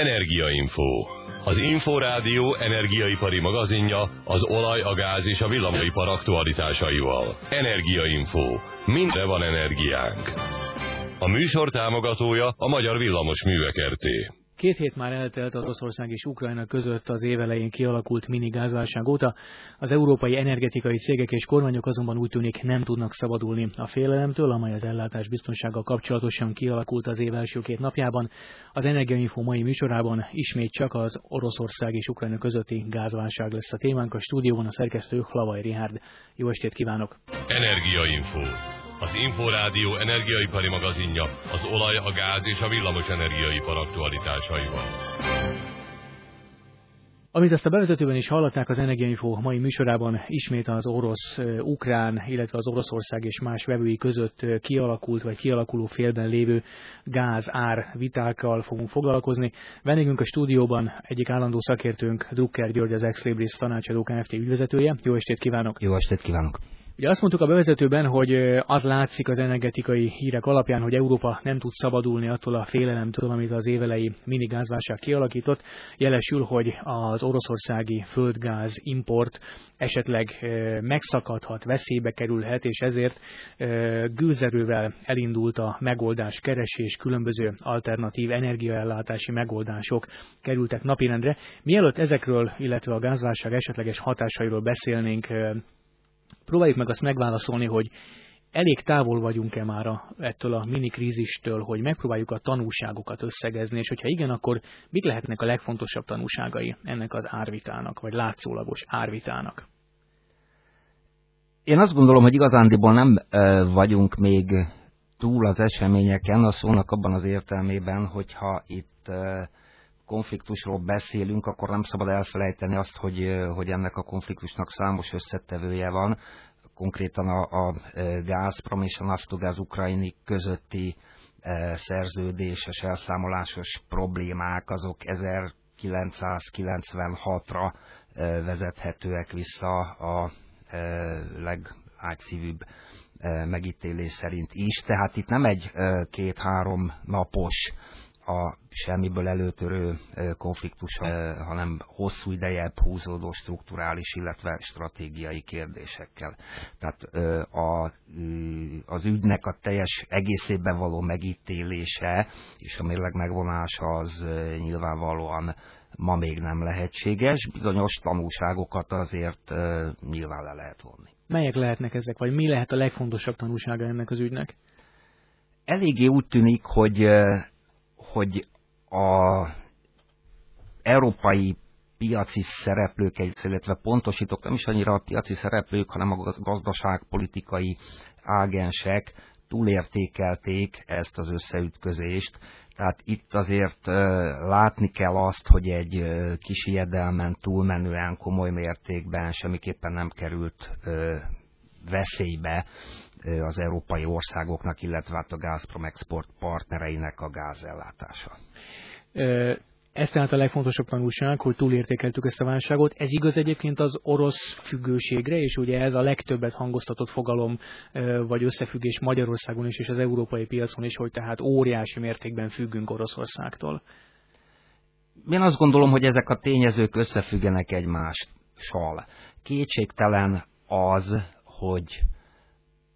Energiainfo. Az Inforádió energiaipari magazinja az olaj, a gáz és a villamosipar aktualitásaival. Energiainfo. Mindre van energiánk. A műsor támogatója a Magyar Villamos Művek RT. Két hét már eltelt Oroszország és Ukrajna között az évelején kialakult mini gázválság óta. Az európai energetikai cégek és kormányok azonban úgy tűnik nem tudnak szabadulni a félelemtől, amely az ellátás biztonsággal kapcsolatosan kialakult az év első két napjában. Az Energiainfo mai műsorában ismét csak az Oroszország és Ukrajna közötti gázválság lesz a témánk. A stúdióban a szerkesztő Hlavaj Rihárd. Jó estét kívánok! Energiainfo az Inforádió energiaipari magazinja az olaj, a gáz és a villamos energiaipar aktualitásaival. Amit ezt a bevezetőben is hallották az Energiainfo mai műsorában, ismét az orosz-ukrán, illetve az Oroszország és más vevői között kialakult vagy kialakuló félben lévő gáz-ár vitákkal fogunk foglalkozni. Vendégünk a stúdióban egyik állandó szakértőnk, Drucker György, az Ex-Libris tanácsadó Kft. ügyvezetője. Jó estét kívánok! Jó estét kívánok! Ugye azt mondtuk a bevezetőben, hogy az látszik az energetikai hírek alapján, hogy Európa nem tud szabadulni attól a félelemtől, amit az évelei minigázválság kialakított. Jelesül, hogy az oroszországi földgáz import esetleg megszakadhat, veszélybe kerülhet, és ezért gőzerővel elindult a megoldás keresés, különböző alternatív energiaellátási megoldások kerültek napirendre. Mielőtt ezekről, illetve a gázválság esetleges hatásairól beszélnénk, próbáljuk meg azt megválaszolni, hogy elég távol vagyunk-e már a, ettől a mini krízistől, hogy megpróbáljuk a tanúságokat összegezni, és hogyha igen, akkor mik lehetnek a legfontosabb tanúságai ennek az árvitának, vagy látszólagos árvitának? Én azt gondolom, hogy igazándiból nem e, vagyunk még túl az eseményeken, a szónak abban az értelmében, hogyha itt e, konfliktusról beszélünk, akkor nem szabad elfelejteni azt, hogy, hogy ennek a konfliktusnak számos összetevője van. Konkrétan a, a Gazprom és a Naftogaz ukrajni közötti szerződéses, elszámolásos problémák, azok 1996-ra vezethetőek vissza a legágyszívűbb megítélés szerint is. Tehát itt nem egy két-három napos a semmiből előtörő konfliktus, hanem hosszú ideje húzódó strukturális, illetve stratégiai kérdésekkel. Tehát a, az ügynek a teljes egészében való megítélése és a mérleg megvonása az nyilvánvalóan ma még nem lehetséges. Bizonyos tanulságokat azért nyilván le lehet vonni. Melyek lehetnek ezek, vagy mi lehet a legfontosabb tanulsága ennek az ügynek? Eléggé úgy tűnik, hogy hogy a európai piaci szereplők, illetve pontosítok, nem is annyira a piaci szereplők, hanem a gazdaságpolitikai ágensek túlértékelték ezt az összeütközést. Tehát itt azért látni kell azt, hogy egy kis ijedelmen túlmenően komoly mértékben semmiképpen nem került veszélybe az európai országoknak, illetve hát a Gazprom export partnereinek a gázellátása. Ez tehát a legfontosabb tanulság, hogy túlértékeltük ezt a válságot. Ez igaz egyébként az orosz függőségre, és ugye ez a legtöbbet hangoztatott fogalom vagy összefüggés Magyarországon is, és az európai piacon is, hogy tehát óriási mértékben függünk Oroszországtól. Én azt gondolom, hogy ezek a tényezők összefüggenek egymással. Kétségtelen az, hogy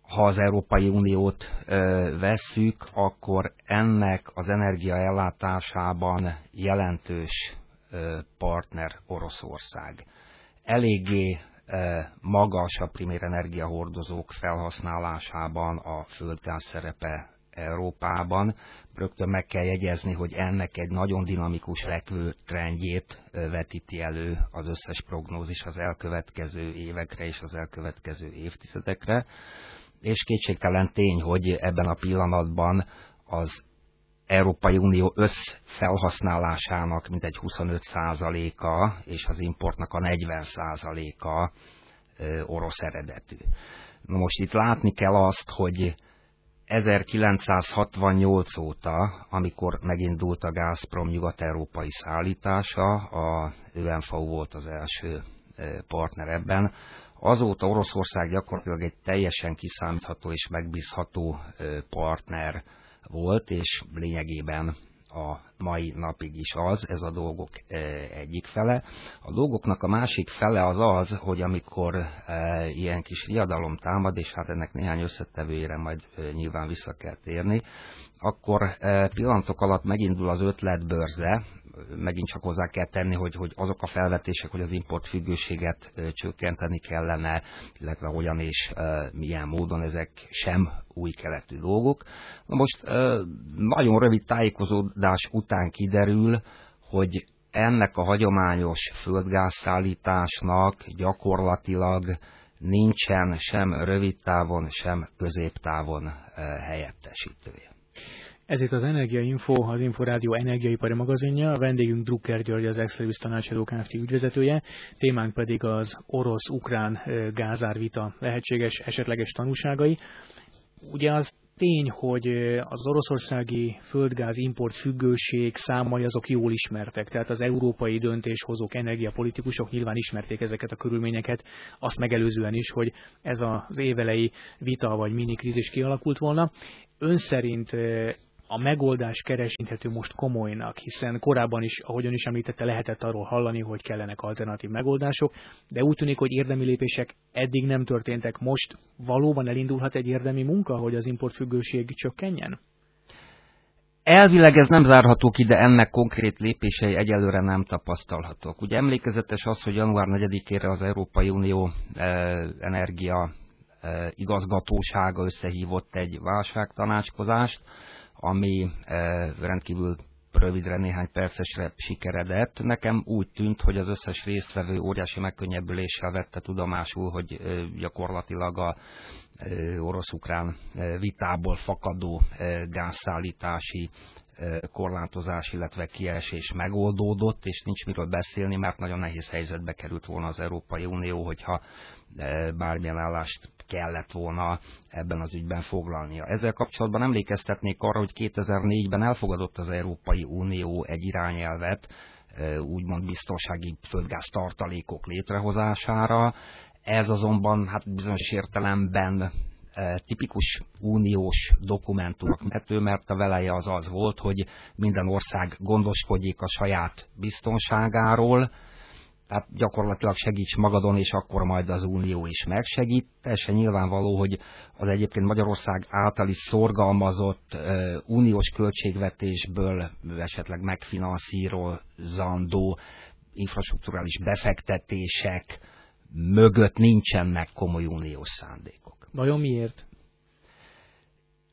ha az Európai Uniót ö, vesszük, akkor ennek az energiaellátásában jelentős partner Oroszország. Eléggé magas a primér energiahordozók felhasználásában a földgáz szerepe Európában. Rögtön meg kell jegyezni, hogy ennek egy nagyon dinamikus lekvő trendjét vetíti elő az összes prognózis az elkövetkező évekre és az elkövetkező évtizedekre és kétségtelen tény, hogy ebben a pillanatban az Európai Unió összfelhasználásának mintegy 25%-a és az importnak a 40%-a orosz eredetű. Na most itt látni kell azt, hogy 1968 óta, amikor megindult a Gazprom nyugat-európai szállítása, a ÖMFAU volt az első partner ebben, Azóta Oroszország gyakorlatilag egy teljesen kiszámítható és megbízható partner volt, és lényegében a mai napig is az, ez a dolgok egyik fele. A dolgoknak a másik fele az az, hogy amikor ilyen kis riadalom támad, és hát ennek néhány összetevőjére majd nyilván vissza kell térni, akkor pillanatok alatt megindul az ötletbörze, megint csak hozzá kell tenni, hogy, hogy azok a felvetések, hogy az importfüggőséget csökkenteni kellene, illetve hogyan és milyen módon ezek sem új keletű dolgok. Na most nagyon rövid tájékozódás után kiderül, hogy ennek a hagyományos földgázszállításnak gyakorlatilag nincsen sem rövid távon, sem középtávon helyettesítője. Ez itt az Energia Info, az Inforádió energiaipari magazinja. A vendégünk Drucker György, az Exlerius tanácsadó Kft. ügyvezetője. Témánk pedig az orosz-ukrán gázárvita lehetséges esetleges tanúságai. Ugye az tény, hogy az oroszországi földgáz import függőség számai azok jól ismertek, tehát az európai döntéshozók, energiapolitikusok nyilván ismerték ezeket a körülményeket, azt megelőzően is, hogy ez az évelei vita vagy minikrízis kialakult volna. Ön szerint a megoldás keresíthető most komolynak, hiszen korábban is, ahogyan is említette, lehetett arról hallani, hogy kellenek alternatív megoldások, de úgy tűnik, hogy érdemi lépések eddig nem történtek. Most valóban elindulhat egy érdemi munka, hogy az importfüggőség csökkenjen? Elvileg ez nem zárható ki, de ennek konkrét lépései egyelőre nem tapasztalhatók. Ugye emlékezetes az, hogy január 4-ére az Európai Unió eh, energia eh, igazgatósága összehívott egy válságtanácskozást, ami eh, rendkívül rövidre, néhány percesre sikeredett. Nekem úgy tűnt, hogy az összes résztvevő óriási megkönnyebbüléssel vette tudomásul, hogy eh, gyakorlatilag a eh, orosz-ukrán vitából fakadó gázszállítási korlátozás, illetve kiesés megoldódott, és nincs miről beszélni, mert nagyon nehéz helyzetbe került volna az Európai Unió, hogyha bármilyen állást kellett volna ebben az ügyben foglalnia. Ezzel kapcsolatban emlékeztetnék arra, hogy 2004-ben elfogadott az Európai Unió egy irányelvet, úgymond biztonsági földgáz tartalékok létrehozására. Ez azonban hát bizonyos értelemben tipikus uniós dokumentumok mető, mert a veleje az az volt, hogy minden ország gondoskodjék a saját biztonságáról, tehát gyakorlatilag segíts magadon, és akkor majd az Unió is megsegít. Teljesen nyilvánvaló, hogy az egyébként Magyarország által is szorgalmazott uh, uniós költségvetésből esetleg megfinanszírozandó infrastruktúrális befektetések mögött nincsenek komoly uniós szándékok. Vajon miért?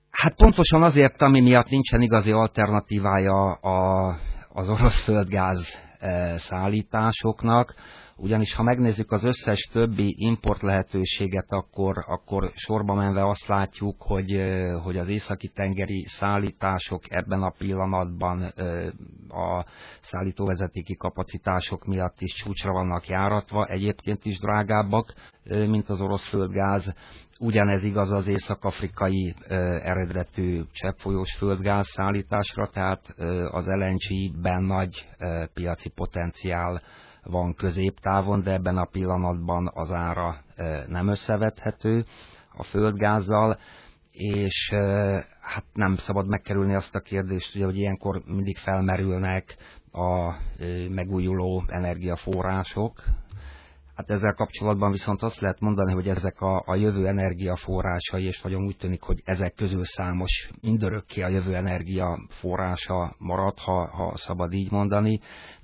Hát pontosan azért, ami miatt nincsen igazi alternatívája a, az orosz földgáz szállításoknak, ugyanis ha megnézzük az összes többi import lehetőséget, akkor, akkor sorba menve azt látjuk, hogy, hogy az északi tengeri szállítások ebben a pillanatban a szállítóvezetéki kapacitások miatt is csúcsra vannak járatva, egyébként is drágábbak, mint az orosz földgáz. Ugyanez igaz az észak-afrikai eredetű cseppfolyós földgáz szállításra, tehát az LNG-ben nagy piaci potenciál van középtávon, de ebben a pillanatban az ára nem összevethető a földgázzal, és hát nem szabad megkerülni azt a kérdést, ugye, hogy ilyenkor mindig felmerülnek a megújuló energiaforrások, Hát ezzel kapcsolatban viszont azt lehet mondani, hogy ezek a, a jövő energiaforrásai, és nagyon úgy tűnik, hogy ezek közül számos mindörökké a jövő energiaforrása marad, ha, ha szabad így mondani.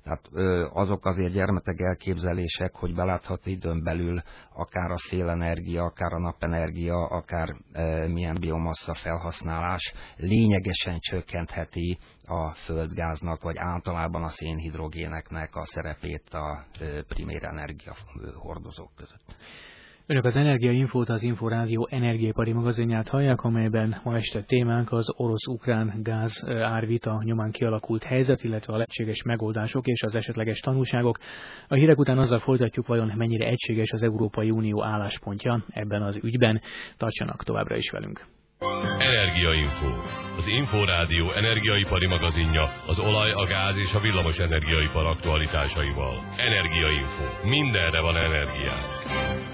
Tehát azok azért gyermeteg elképzelések, hogy belátható időn belül akár a szélenergia, akár a napenergia, akár milyen biomassa felhasználás lényegesen csökkentheti a földgáznak, vagy általában a szénhidrogéneknek a szerepét a primér energia hordozók között. Önök az Energia Infót, az Inforádió energiaipari magazinját hallják, amelyben ma este témánk az orosz-ukrán gáz árvita nyomán kialakult helyzet, illetve a lehetséges megoldások és az esetleges tanulságok. A hírek után azzal folytatjuk, vajon mennyire egységes az Európai Unió álláspontja ebben az ügyben. Tartsanak továbbra is velünk. Energiainfo. Az Inforádió energiaipari magazinja az olaj, a gáz és a villamos energiaipar aktualitásaival. Energiainfo. Mindenre van energiánk.